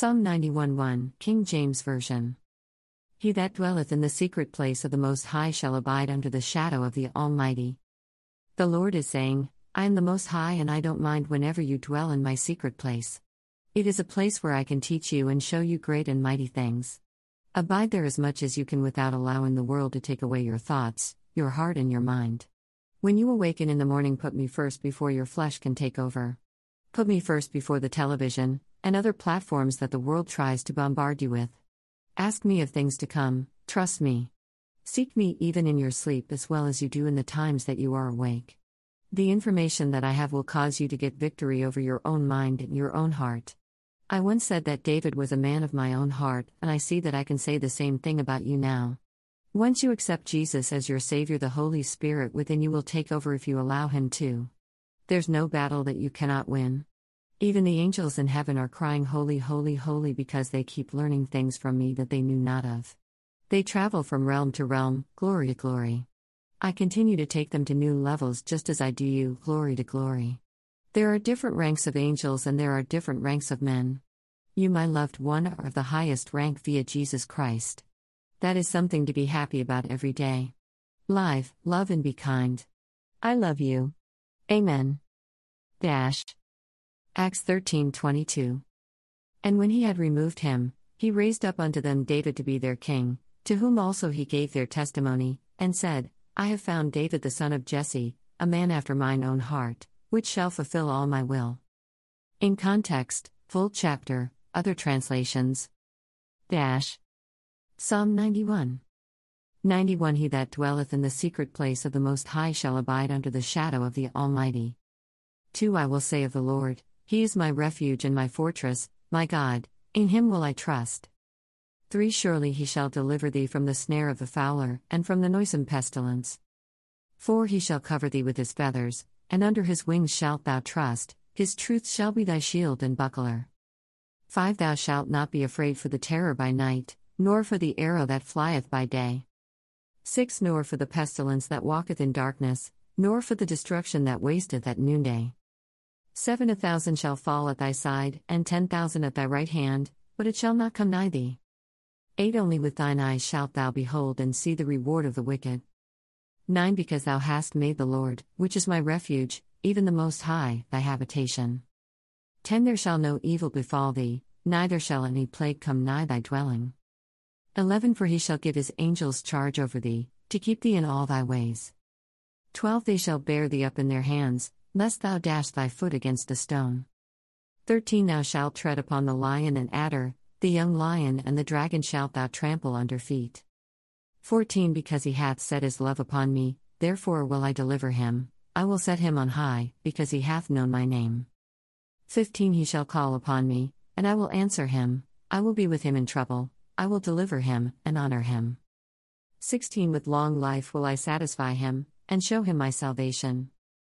Psalm 91 1, King James Version. He that dwelleth in the secret place of the Most High shall abide under the shadow of the Almighty. The Lord is saying, I am the Most High and I don't mind whenever you dwell in my secret place. It is a place where I can teach you and show you great and mighty things. Abide there as much as you can without allowing the world to take away your thoughts, your heart, and your mind. When you awaken in the morning, put me first before your flesh can take over. Put me first before the television and other platforms that the world tries to bombard you with. Ask me of things to come, trust me. Seek me even in your sleep as well as you do in the times that you are awake. The information that I have will cause you to get victory over your own mind and your own heart. I once said that David was a man of my own heart, and I see that I can say the same thing about you now. Once you accept Jesus as your Savior, the Holy Spirit within you will take over if you allow Him to. There's no battle that you cannot win. Even the angels in heaven are crying, Holy, holy, holy, because they keep learning things from me that they knew not of. They travel from realm to realm, glory to glory. I continue to take them to new levels just as I do you, glory to glory. There are different ranks of angels and there are different ranks of men. You, my loved one, are of the highest rank via Jesus Christ. That is something to be happy about every day. Live, love, and be kind. I love you. Amen. Dash. Acts 13:22. And when he had removed him, he raised up unto them David to be their king, to whom also he gave their testimony, and said, I have found David the son of Jesse, a man after mine own heart which shall fulfill all my will. In context, full chapter, other translations. Dash. Psalm 91. 91 He that dwelleth in the secret place of the Most High shall abide under the shadow of the Almighty. 2 I will say of the Lord, He is my refuge and my fortress, my God, in Him will I trust. 3 Surely He shall deliver thee from the snare of the fowler, and from the noisome pestilence. 4 He shall cover thee with His feathers, and under his wings shalt thou trust, his truth shall be thy shield and buckler. 5 Thou shalt not be afraid for the terror by night, nor for the arrow that flieth by day. 6 Nor for the pestilence that walketh in darkness, nor for the destruction that wasteth at noonday. 7 A thousand shall fall at thy side, and ten thousand at thy right hand, but it shall not come nigh thee. 8 Only with thine eyes shalt thou behold and see the reward of the wicked. 9 Because thou hast made the Lord, which is my refuge, even the Most High, thy habitation. 10 There shall no evil befall thee, neither shall any plague come nigh thy dwelling. 11 For he shall give his angels charge over thee, to keep thee in all thy ways. 12 They shall bear thee up in their hands, lest thou dash thy foot against a stone. 13 Thou shalt tread upon the lion and adder, the young lion and the dragon shalt thou trample under feet. 14 Because he hath set his love upon me, therefore will I deliver him, I will set him on high, because he hath known my name. 15 He shall call upon me, and I will answer him, I will be with him in trouble, I will deliver him, and honor him. 16 With long life will I satisfy him, and show him my salvation.